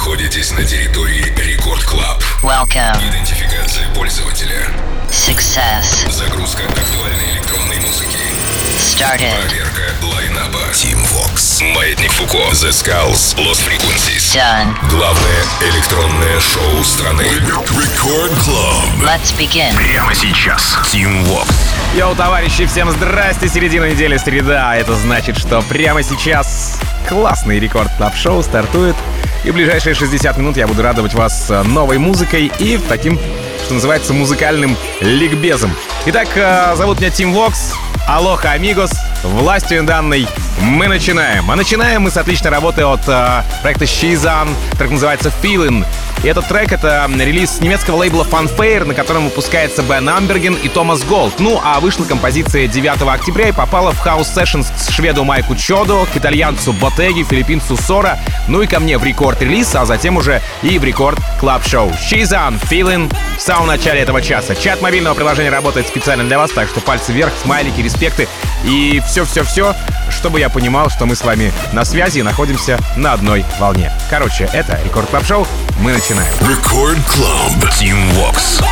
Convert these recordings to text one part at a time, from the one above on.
находитесь на территории Record Club. Welcome. Идентификация пользователя. Success. Загрузка актуальной электронной музыки. Started. Проверка лайнапа. Tim Vox. Маятник Фуко. The Skulls. Lost Frequencies. Done. Главное электронное шоу страны. Record Club. Let's begin. Прямо сейчас. Tim Vox. Йоу, товарищи, всем здрасте, середина недели, среда. Это значит, что прямо сейчас классный Record Club шоу стартует. И ближайшие 60 минут я буду радовать вас э, новой музыкой и таким, что называется, музыкальным ликбезом. Итак, э, зовут меня Tim Vox. Алоха, amigos. Властью данной мы начинаем. А начинаем мы с отличной работы от э, проекта Shizan. Трек называется Feeling. И этот трек — это релиз немецкого лейбла Funfair, на котором выпускается Бен Амберген и Томас Голд. Ну, а вышла композиция 9 октября и попала в House Sessions к шведу Майку Чодо, к итальянцу Ботеги, филиппинцу Сора, ну и ко мне в рекорд-релиз, а затем уже и в Record Club шоу Shizan Feeling в самом начале этого часа. Чат мобильного приложения работает специально для вас, так что пальцы вверх, смайлики, респекты и все-все-все, чтобы я понимал, что мы с вами на связи и находимся на одной волне. Короче, это Record Club Шоу. Мы начинаем. Record Club. Tim Vox.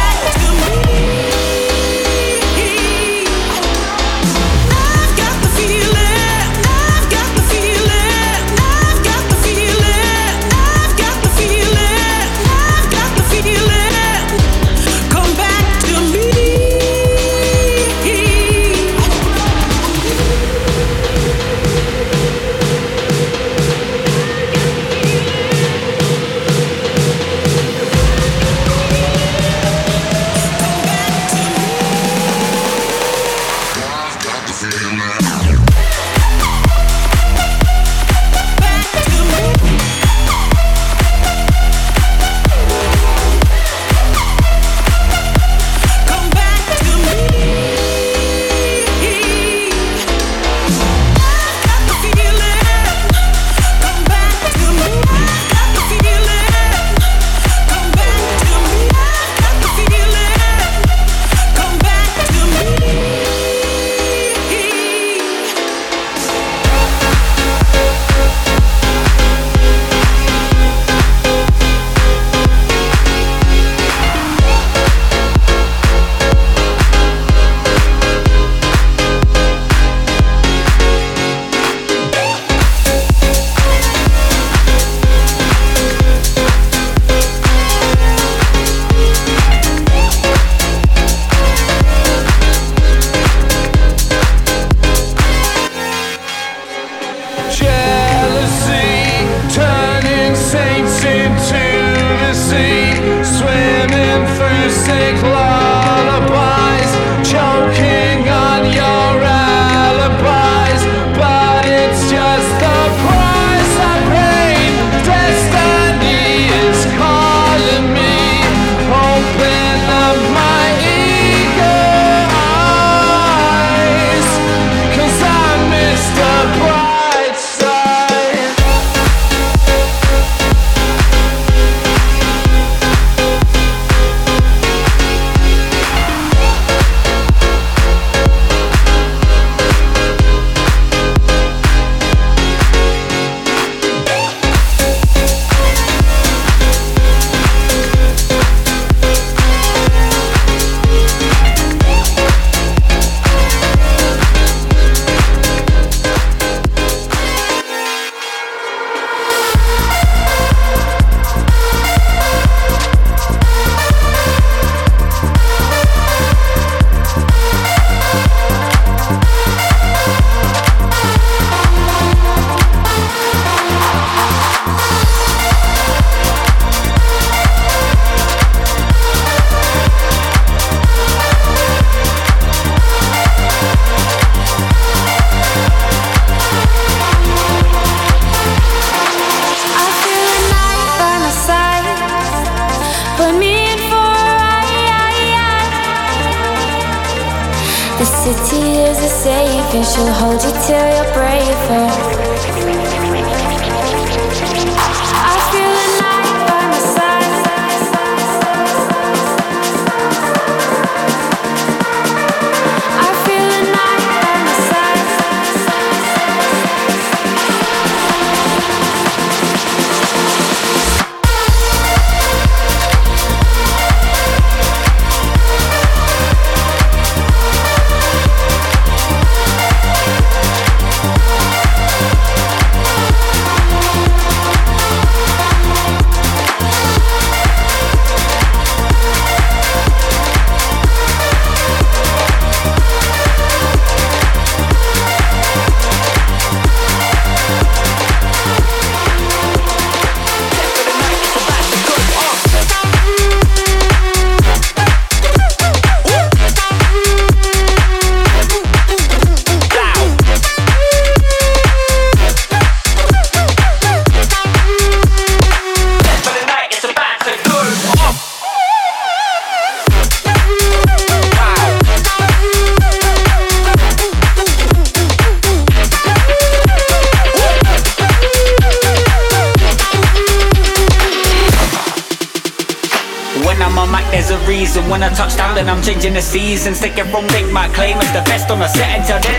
seasons. Take it from, take my claim as the best on the set until then.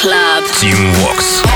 Club. Team Walks.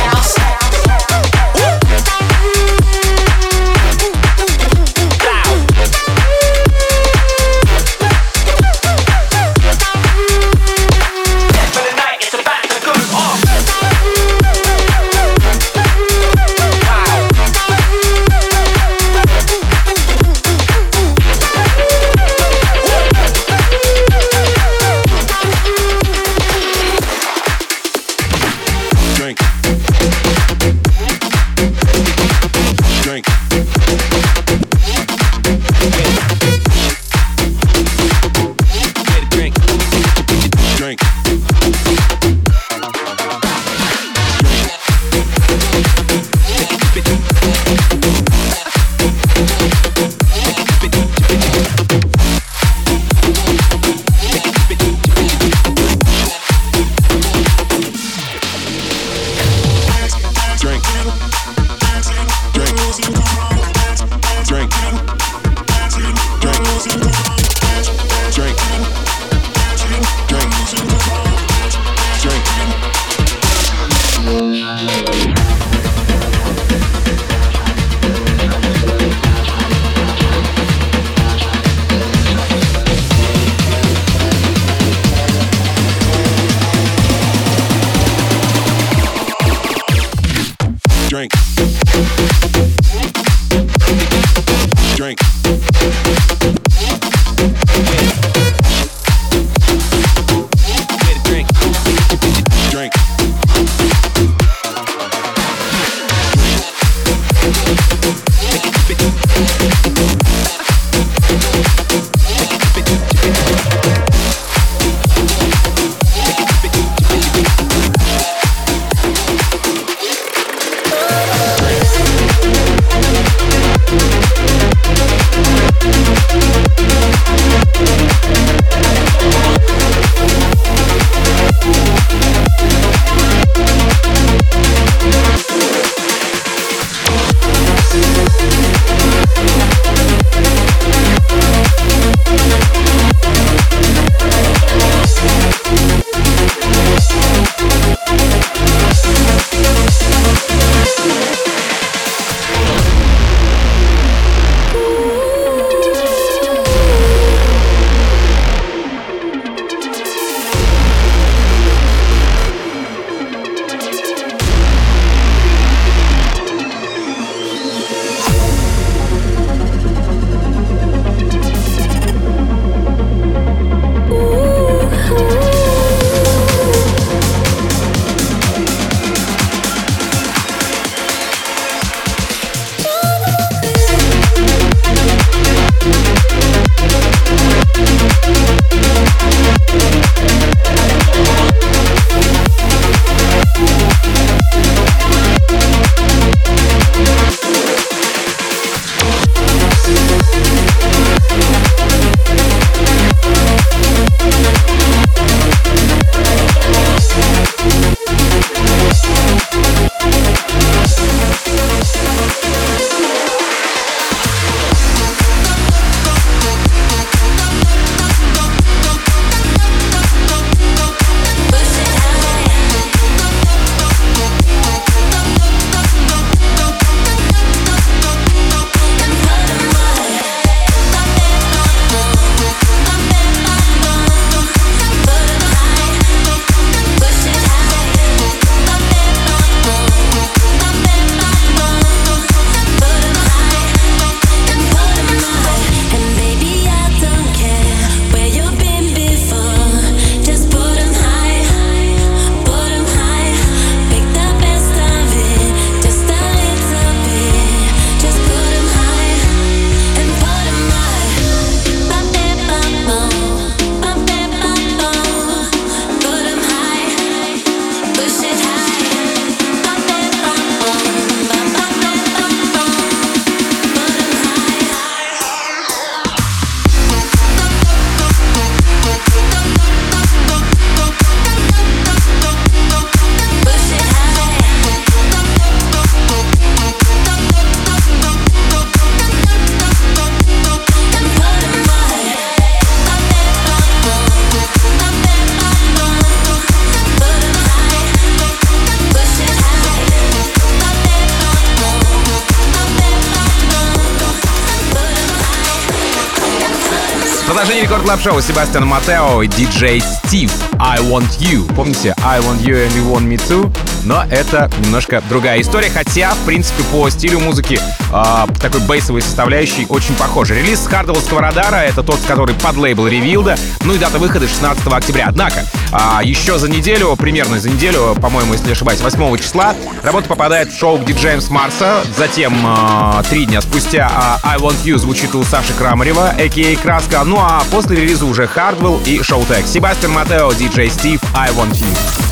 Club шоу Себастьян Матео и диджей Стив I Want You. Помните I Want You and You Want Me Too? Но это немножко другая история, хотя, в принципе, по стилю музыки э, такой бейсовой составляющей очень похожи. Релиз хардвелловского Radar — это тот, который подлейбл Revealed, ну и дата выхода 16 октября. Однако, э, еще за неделю, примерно за неделю, по-моему, если не ошибаюсь, 8 числа, работа попадает в шоу к диджеям с Марса. Затем, э, три дня спустя, э, I Want You звучит у Саши Крамарева, а.к.а. Краска. Ну а после релиза уже Hardwell и Showtek. Себастьян Матео, диджей Стив, I Want You.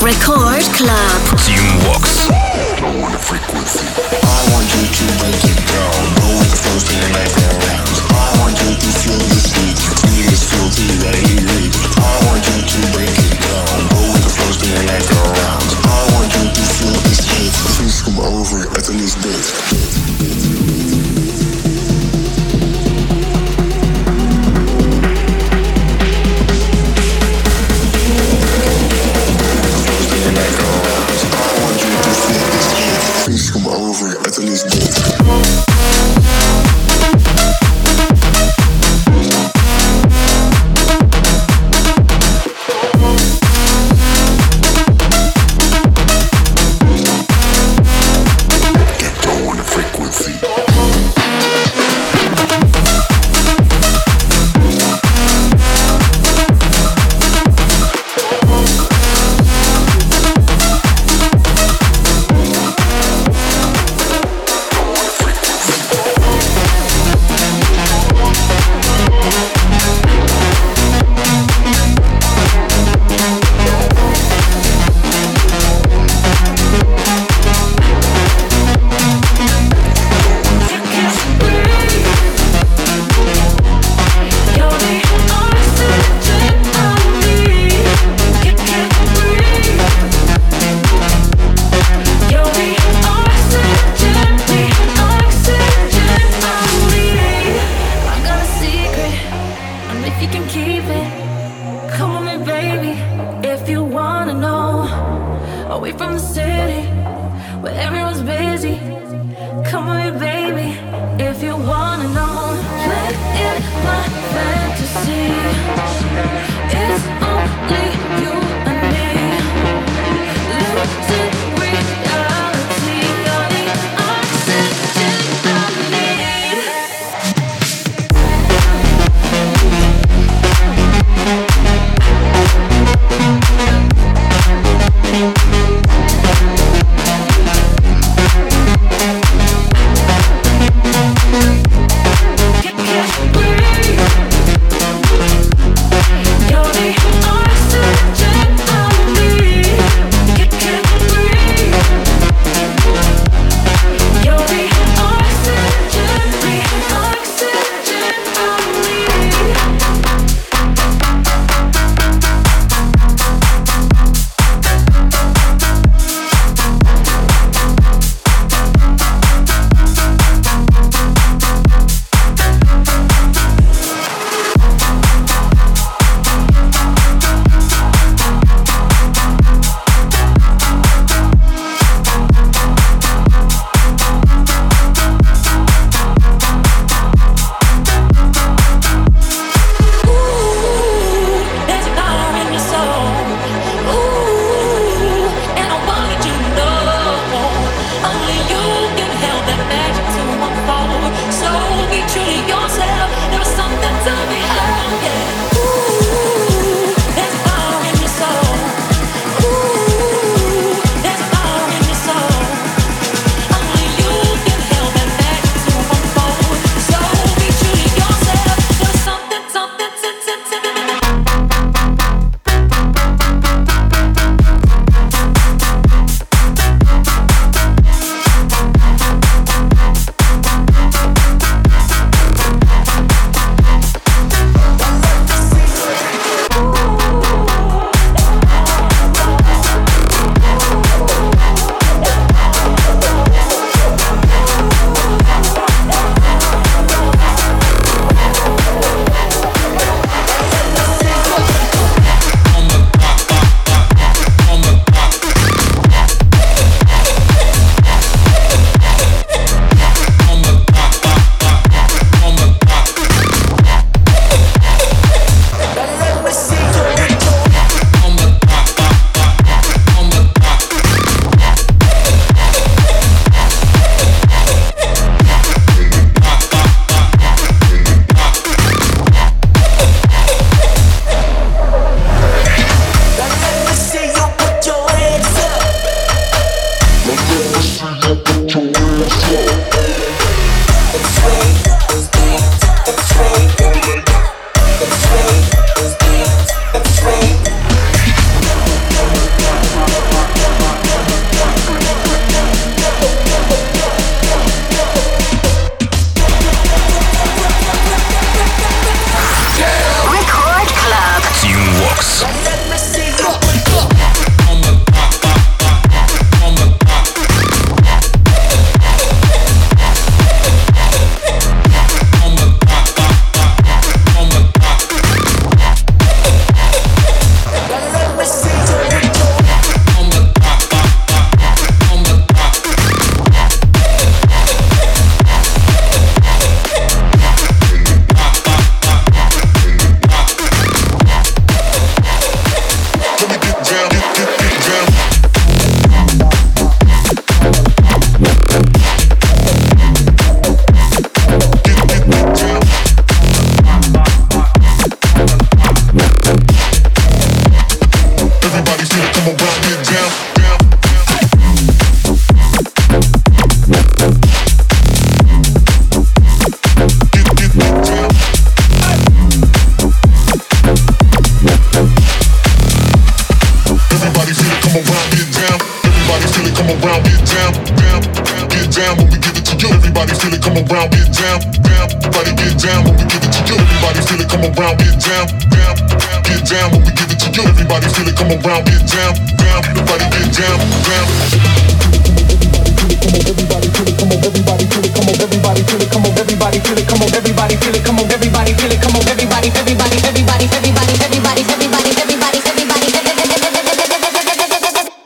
Record Club. Team Vox. Over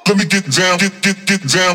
Let me get down, get, get, get down.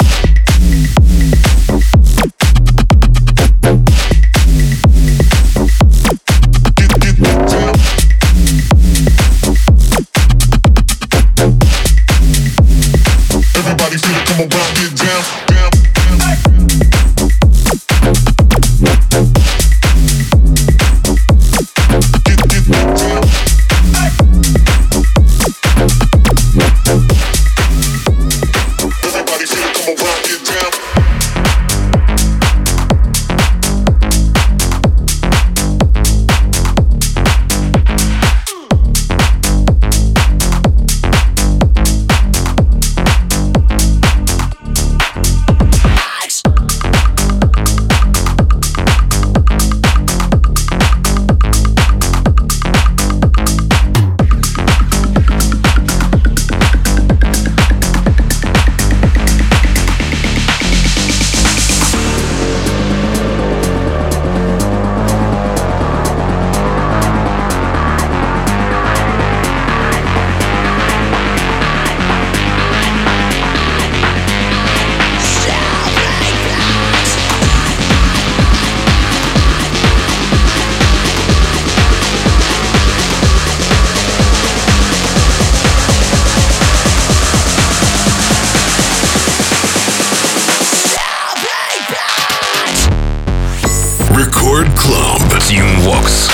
Vox.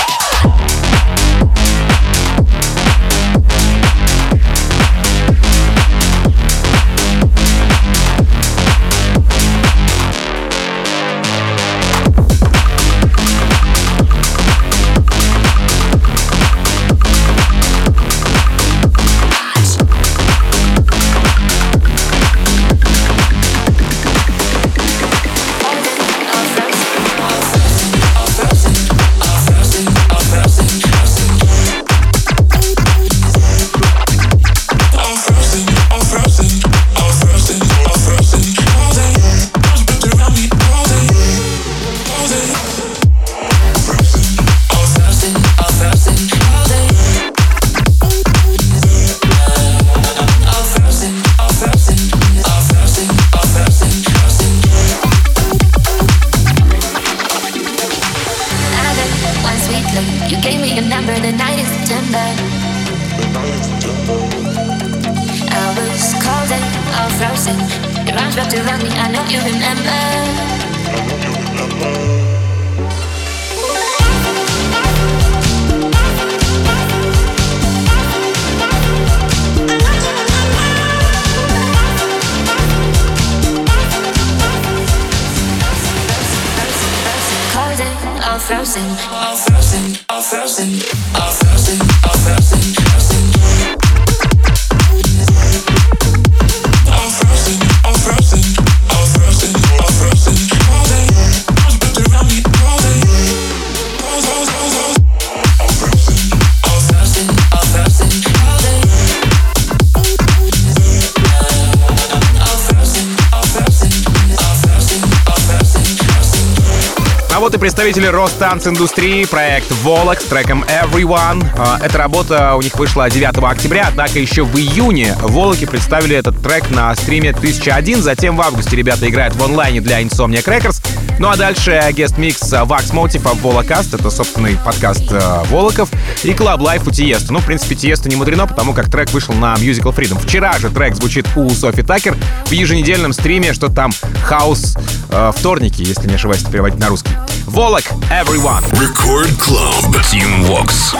Работы представителей Ростанц-индустрии, проект «Волок» с треком «Everyone». А, эта работа у них вышла 9 октября, однако еще в июне «Волоки» представили этот трек на стриме 1001, затем в августе ребята играют в онлайне для Insomniac Records, ну а дальше гест микс Вакс Motif от Волокаст. Это собственный подкаст э, Волоков. И Club Life у Тиеста. Ну, в принципе, Тиеста не мудрено, потому как трек вышел на Musical Freedom. Вчера же трек звучит у Софи Такер в еженедельном стриме, что там хаос э, вторники, если не ошибаюсь, переводить на русский. Волок, everyone. Record Club, Team Vox.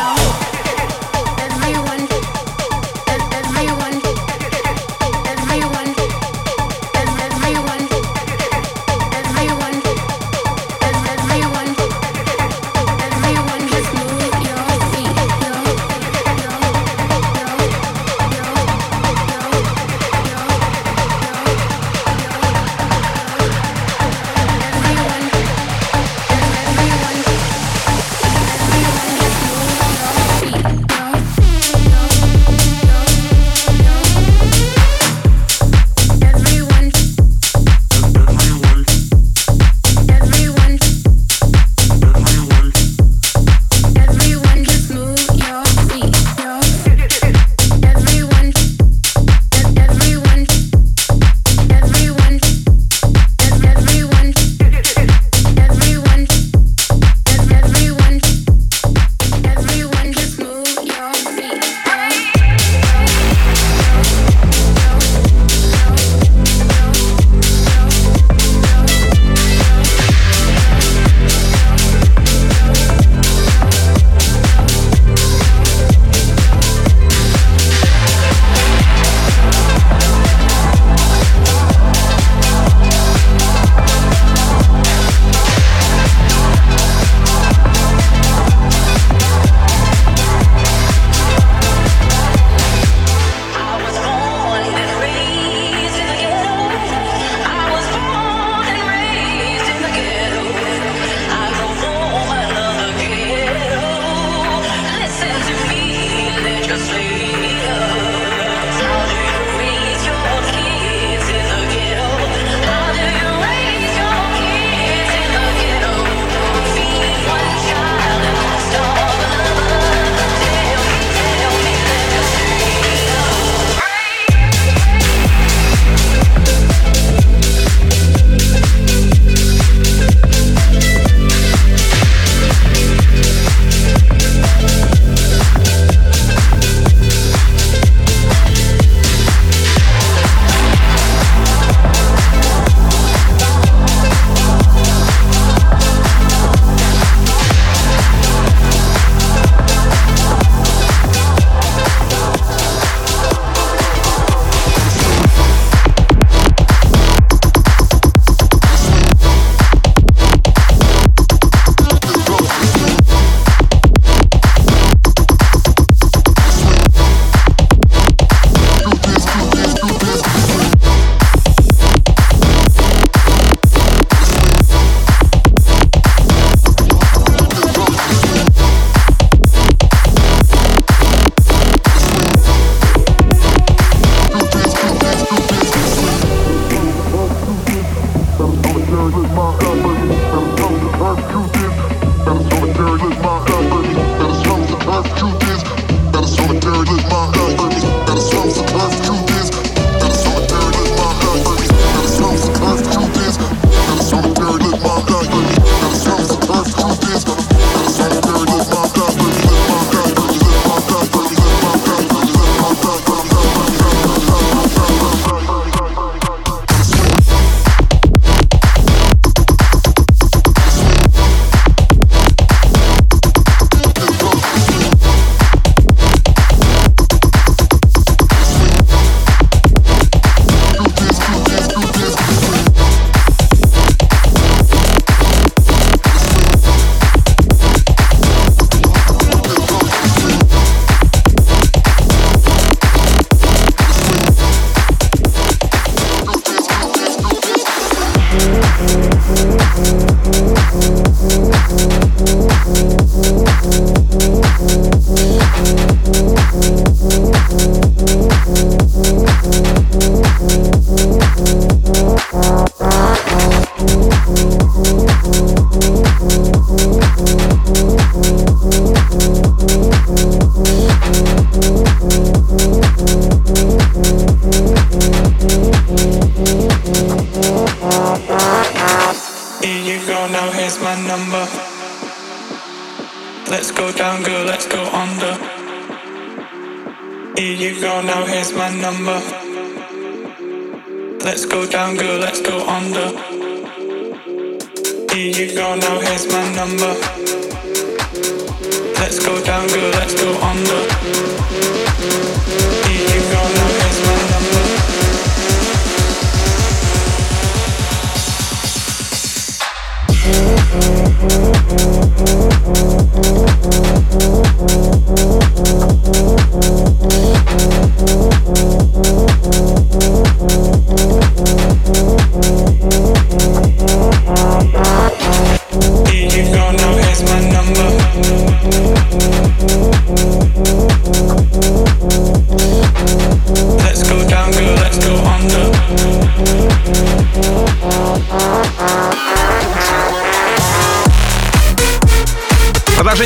Let's go down, girl, let's go under.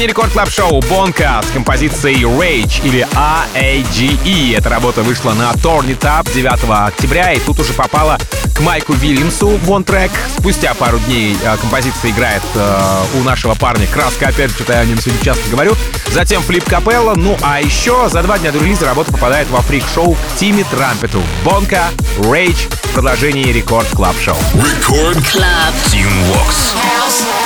Продолжение рекорд клаб шоу Бонка с композицией Rage или A-A-G-E. Эта работа вышла на Torn It Up 9 октября и тут уже попала к Майку Вильямсу в он трек. Спустя пару дней э, композиция играет э, у нашего парня Краска, опять же, что-то я о нем сегодня часто говорю. Затем Флип Капелла. Ну а еще за два дня до релиза работа попадает во фрик-шоу к Тимми Трампету. Бонка, Rage, продолжение рекорд клаб шоу. Record Club. Team Vox.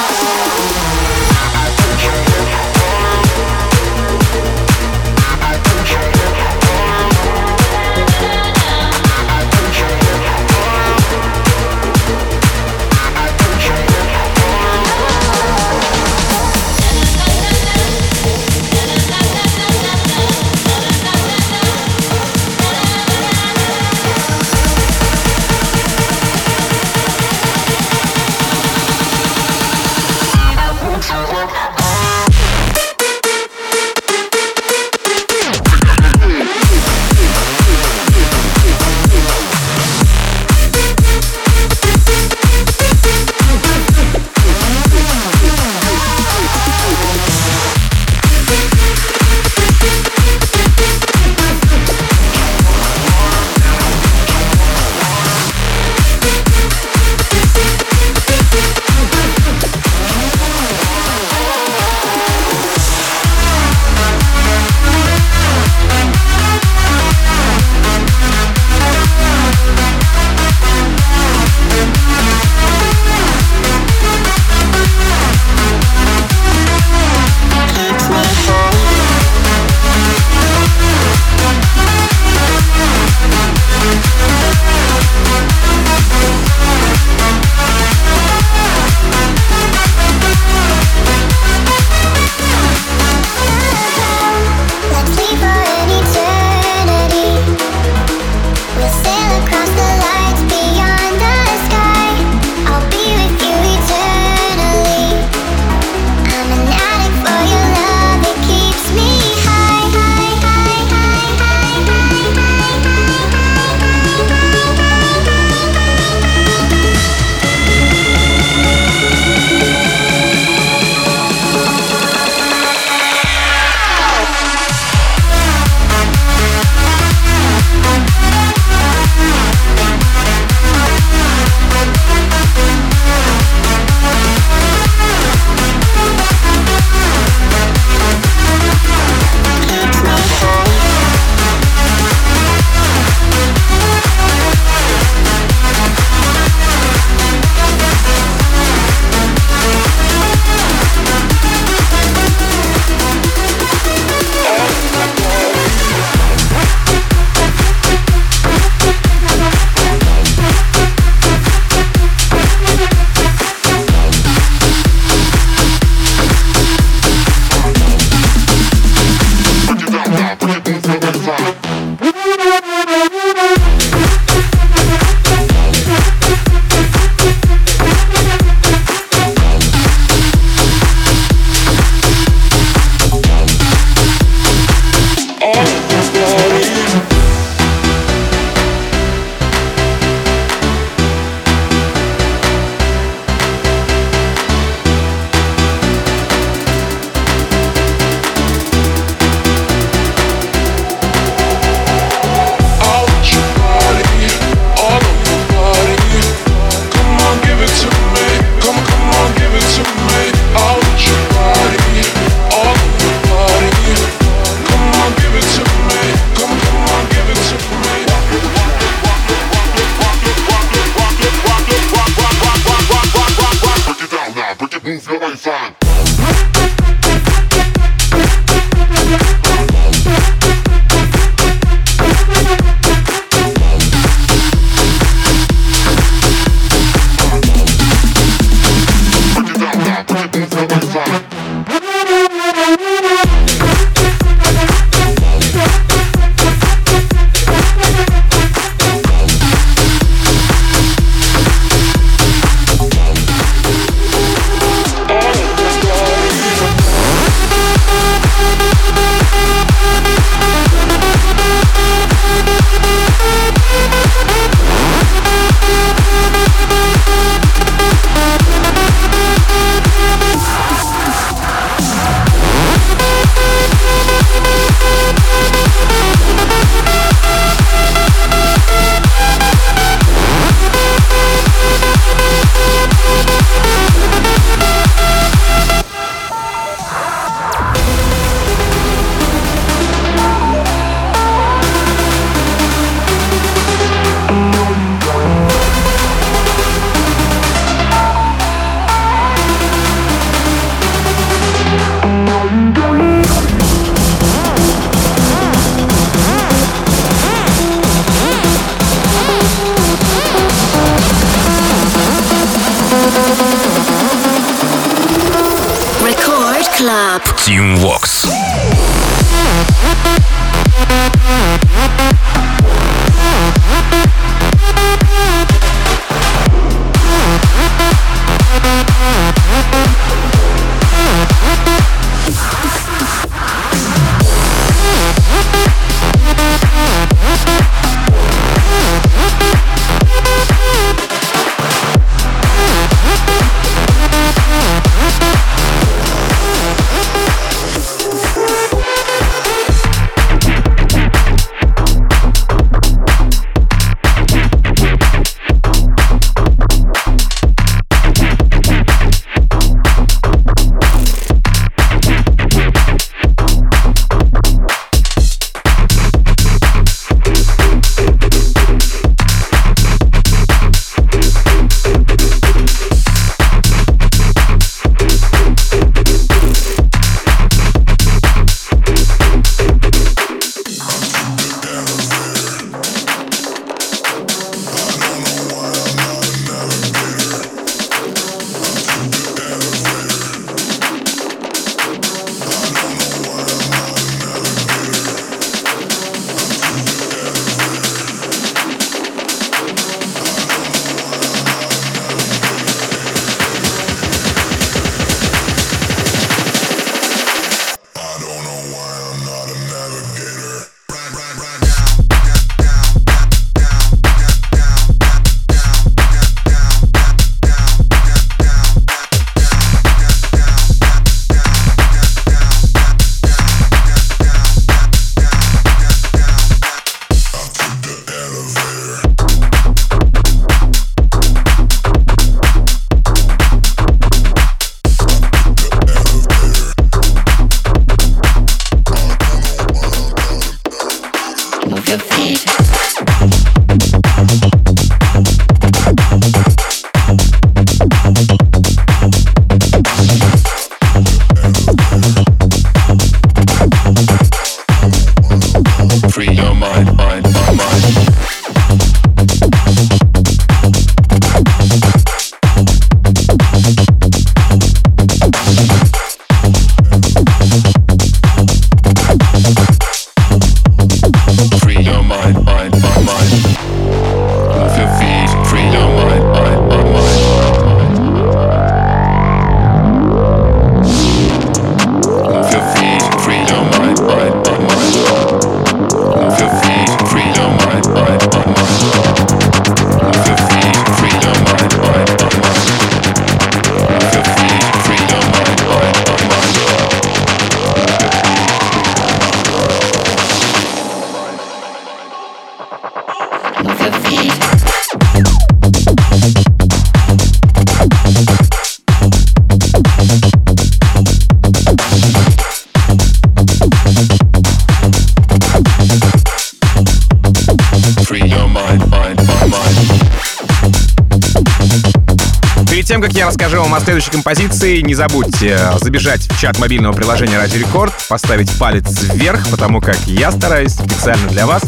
О следующей композиции, не забудьте забежать в чат мобильного приложения Радио Рекорд, поставить палец вверх, потому как я стараюсь специально для вас.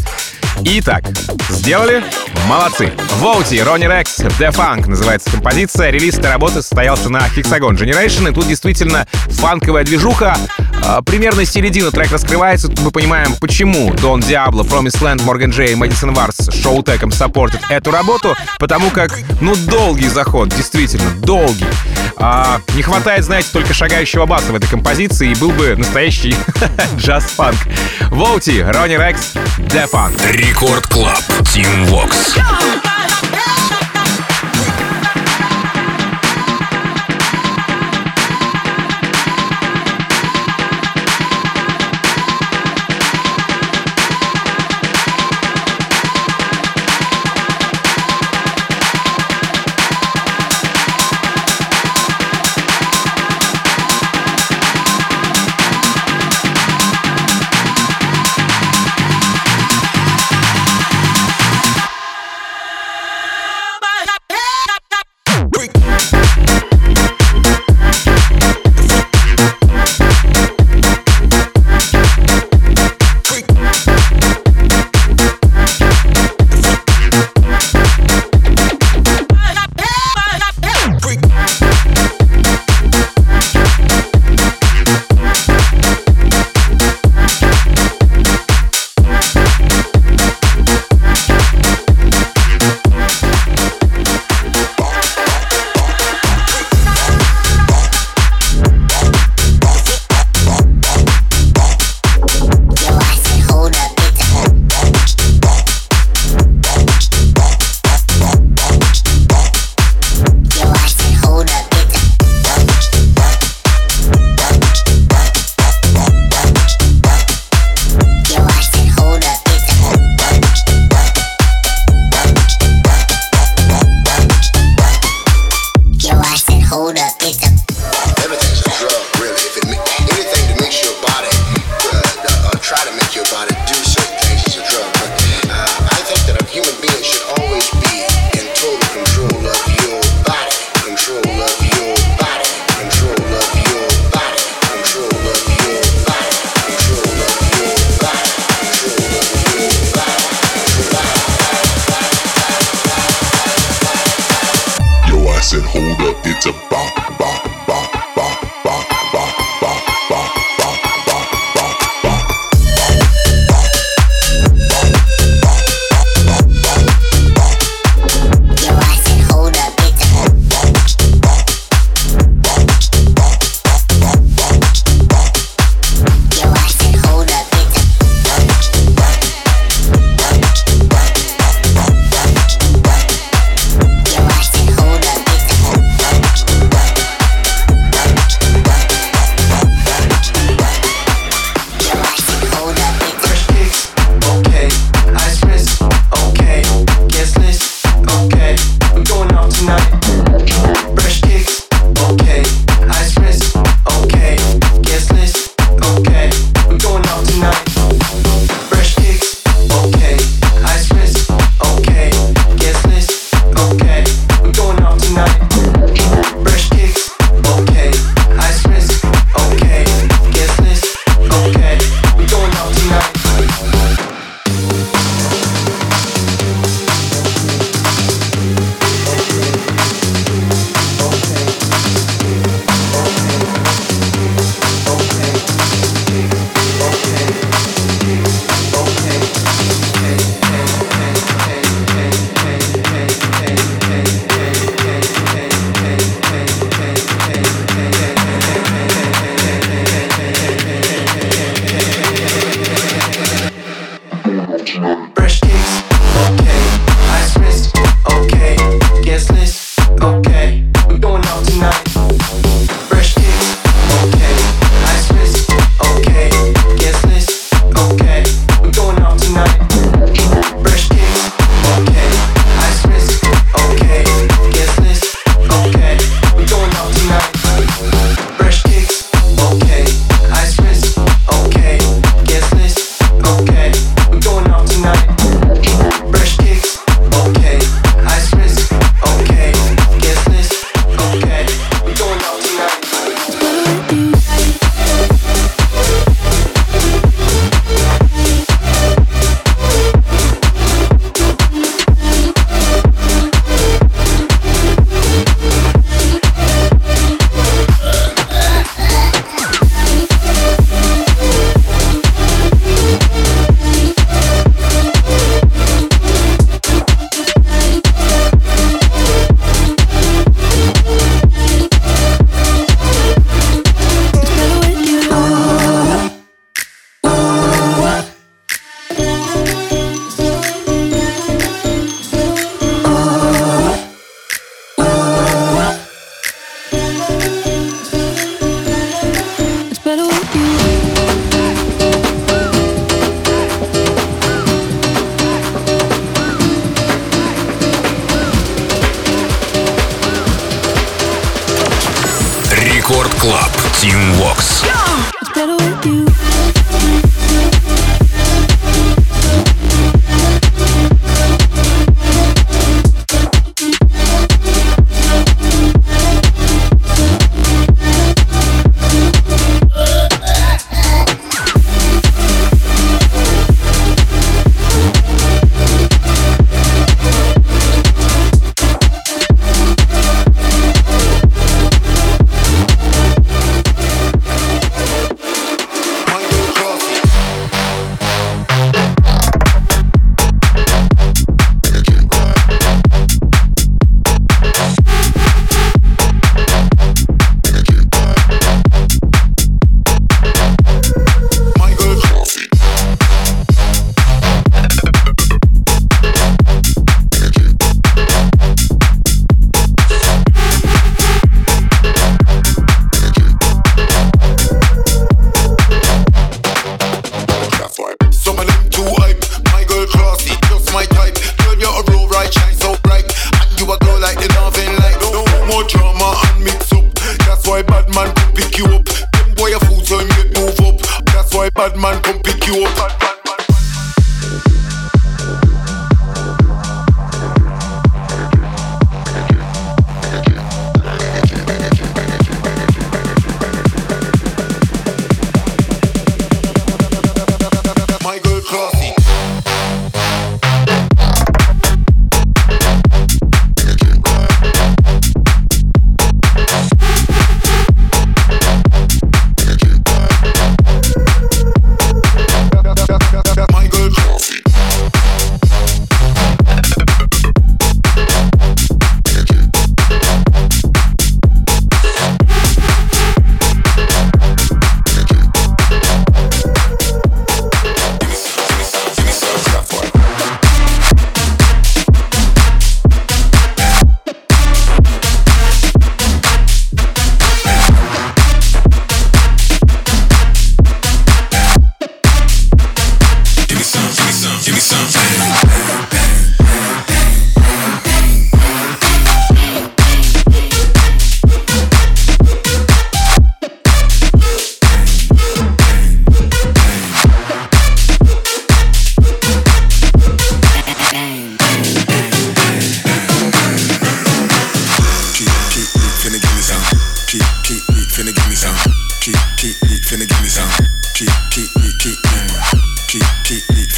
Итак, сделали? Молодцы. Воути, Ронни Рекс, The Funk называется композиция. Релиз этой работы состоялся на Hexagon Generation, и тут действительно фанковая движуха. А, примерно середина трек раскрывается, тут мы понимаем, почему Дон Диабло, Promised Land, Морган Джей и Мэдисон Варс шоу-теком саппортят эту работу, потому как, ну, долгий заход, действительно, долгий. А, не хватает, знаете, только шагающего баса в этой композиции, и был бы настоящий джаз-фанк. Воути, Ронни Рекс, The Funk. Record Club. Tim Vox.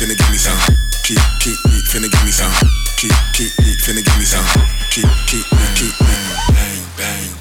finna give me some. Keep, keep, keep, finna give me some. Keep, keep, keep, finna give me some. Keep, keep, keep, keep, bang, bang.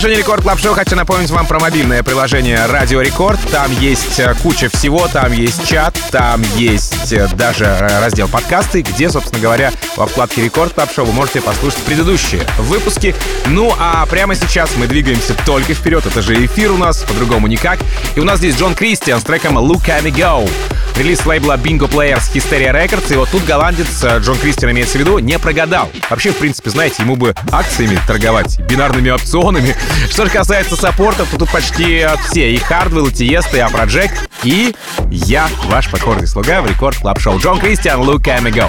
Продолжение Record Club Шоу. Хочу напомнить вам про мобильное приложение Радио Рекорд. Там есть э, куча всего, там есть чат, там есть э, даже э, раздел подкасты, где, собственно говоря, во вкладке Record Club Шоу вы можете послушать предыдущие выпуски. Ну а прямо сейчас мы двигаемся только вперед. Это же эфир у нас, по-другому никак. И у нас здесь Джон Кристиан с треком Look at me go. Релиз лейбла Bingo Players Hysteria Records. И вот тут голландец Джон Кристиан имеется в виду, не прогадал. Вообще, в принципе, знаете, ему бы акциями торговать, бинарными опционами. Что же касается саппортов, то тут почти все. И Хардвелл, и Тиесто, и Афроджек. И я, ваш покорный слуга в Record Club Шоу. Джон Кристиан, Look at me go.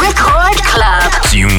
Record Club. Tim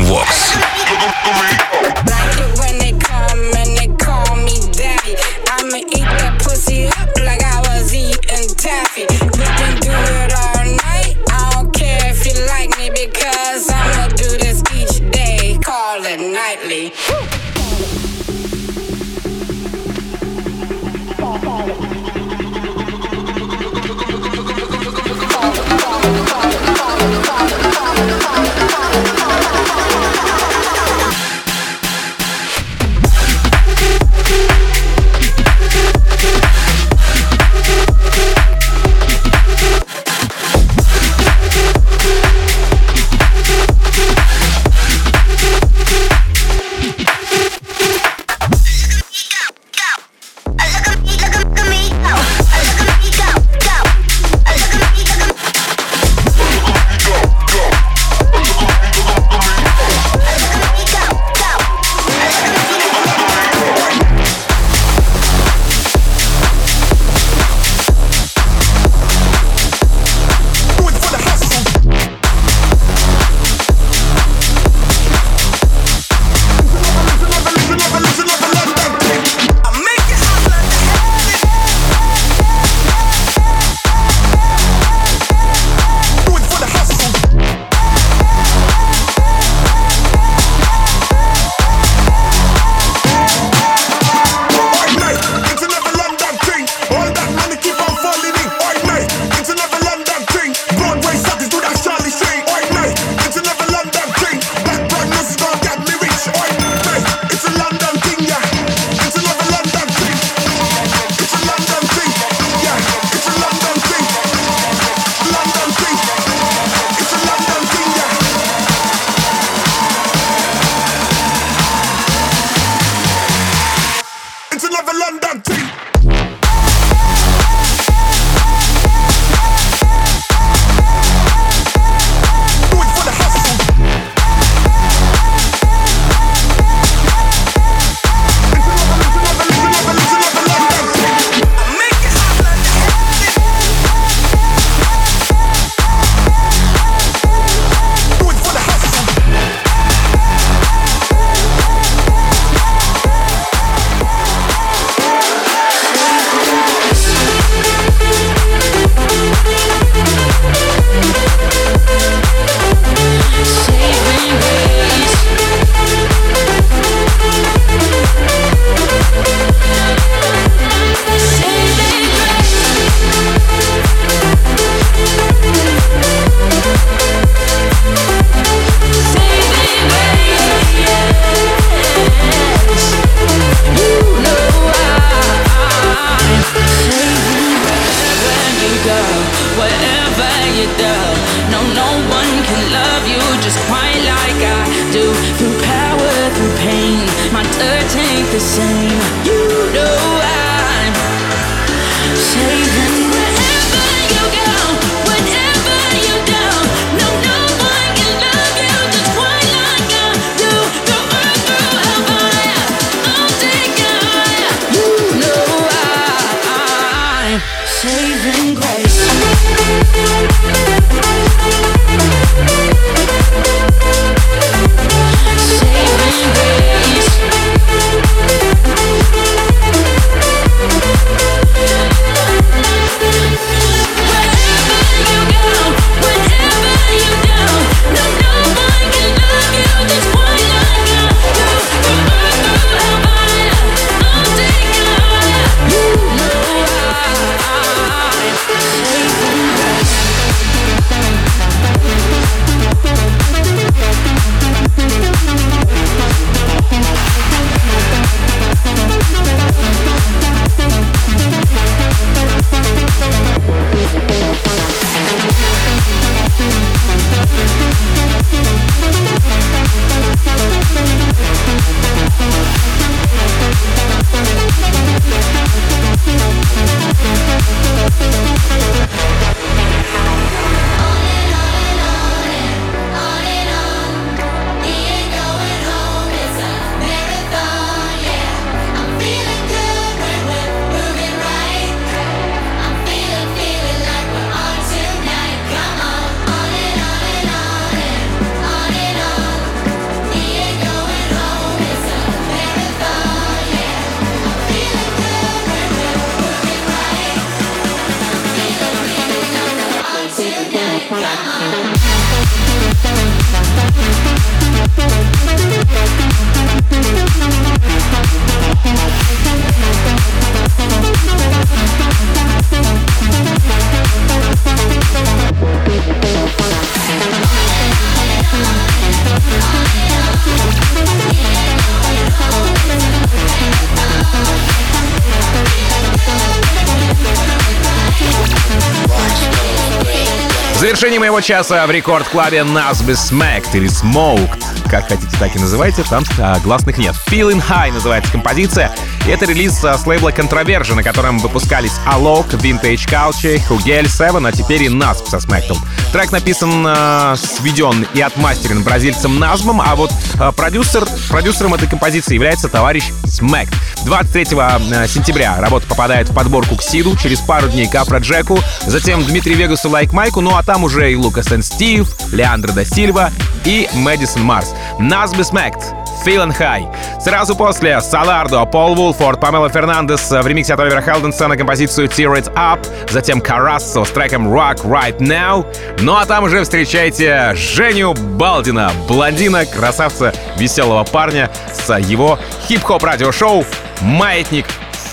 завершении моего часа в рекорд-клабе Nasby Smacked или Smoked. Как хотите, так и называйте, там а, гласных нет. Feeling High называется композиция. Это релиз а, с лейбла Controversion, на котором выпускались Alok, Vintage Culture, Hugel, Seven, а теперь и Nasb со Smacked. Трек написан, э, сведен и отмастерен бразильцем Назмом, а вот э, продюсер, продюсером этой композиции является товарищ Smacked. 23 э, сентября работа попадает в подборку к Сиду, через пару дней к Афро Джеку, затем Dimitri Vegas у Like Mike у, ну а там уже и Lucas and Steve, Леандро да Сильва и Мэдисон Марс. Назби Смэкт. Feeling High. Сразу после Solardo, Пол Вулфорд, Памела Фернандес в ремиксе от Оливера Хелденса на композицию Tear It Up, затем Карассо с треком Rock Right Now. Ну а там уже встречайте Женю Балдина, блондина, красавца, веселого парня с его хип-хоп радиошоу «Маятник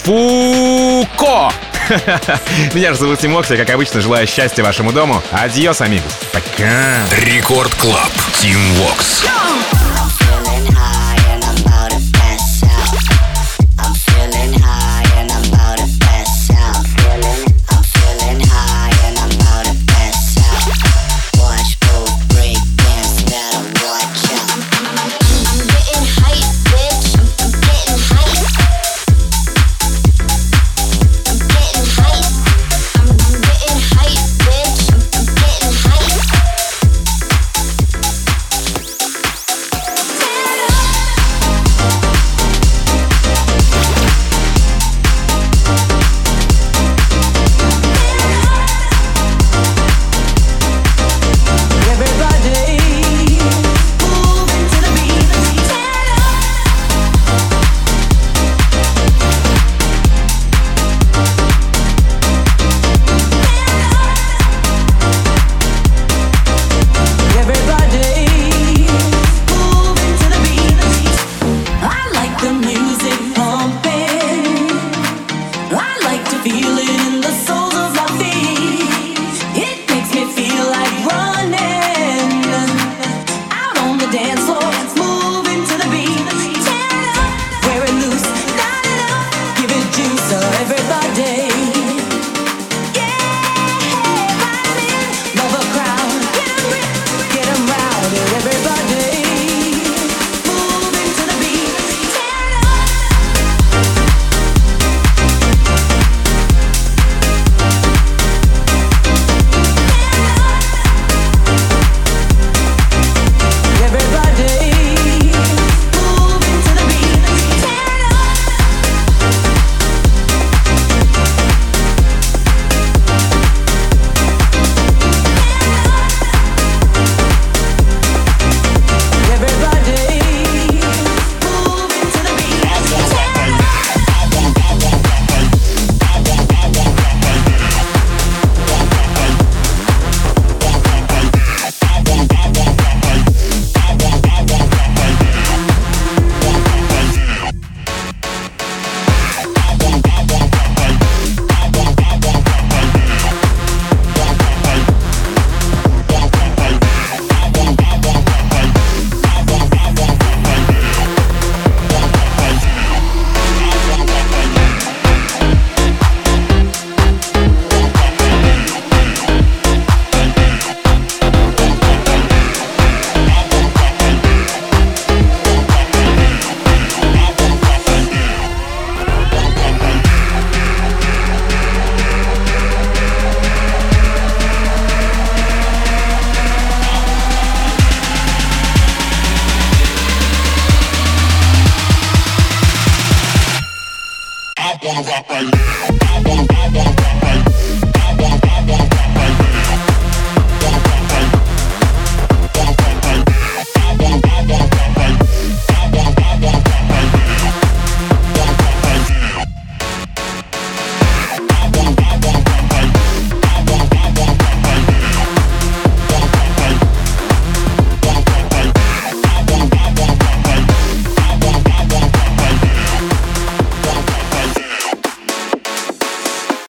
Фуко». Меня же зовут Tim я, как обычно, желаю счастья вашему дому. Adiós, amigos. Пока. Record Club. Tim Vox. wanna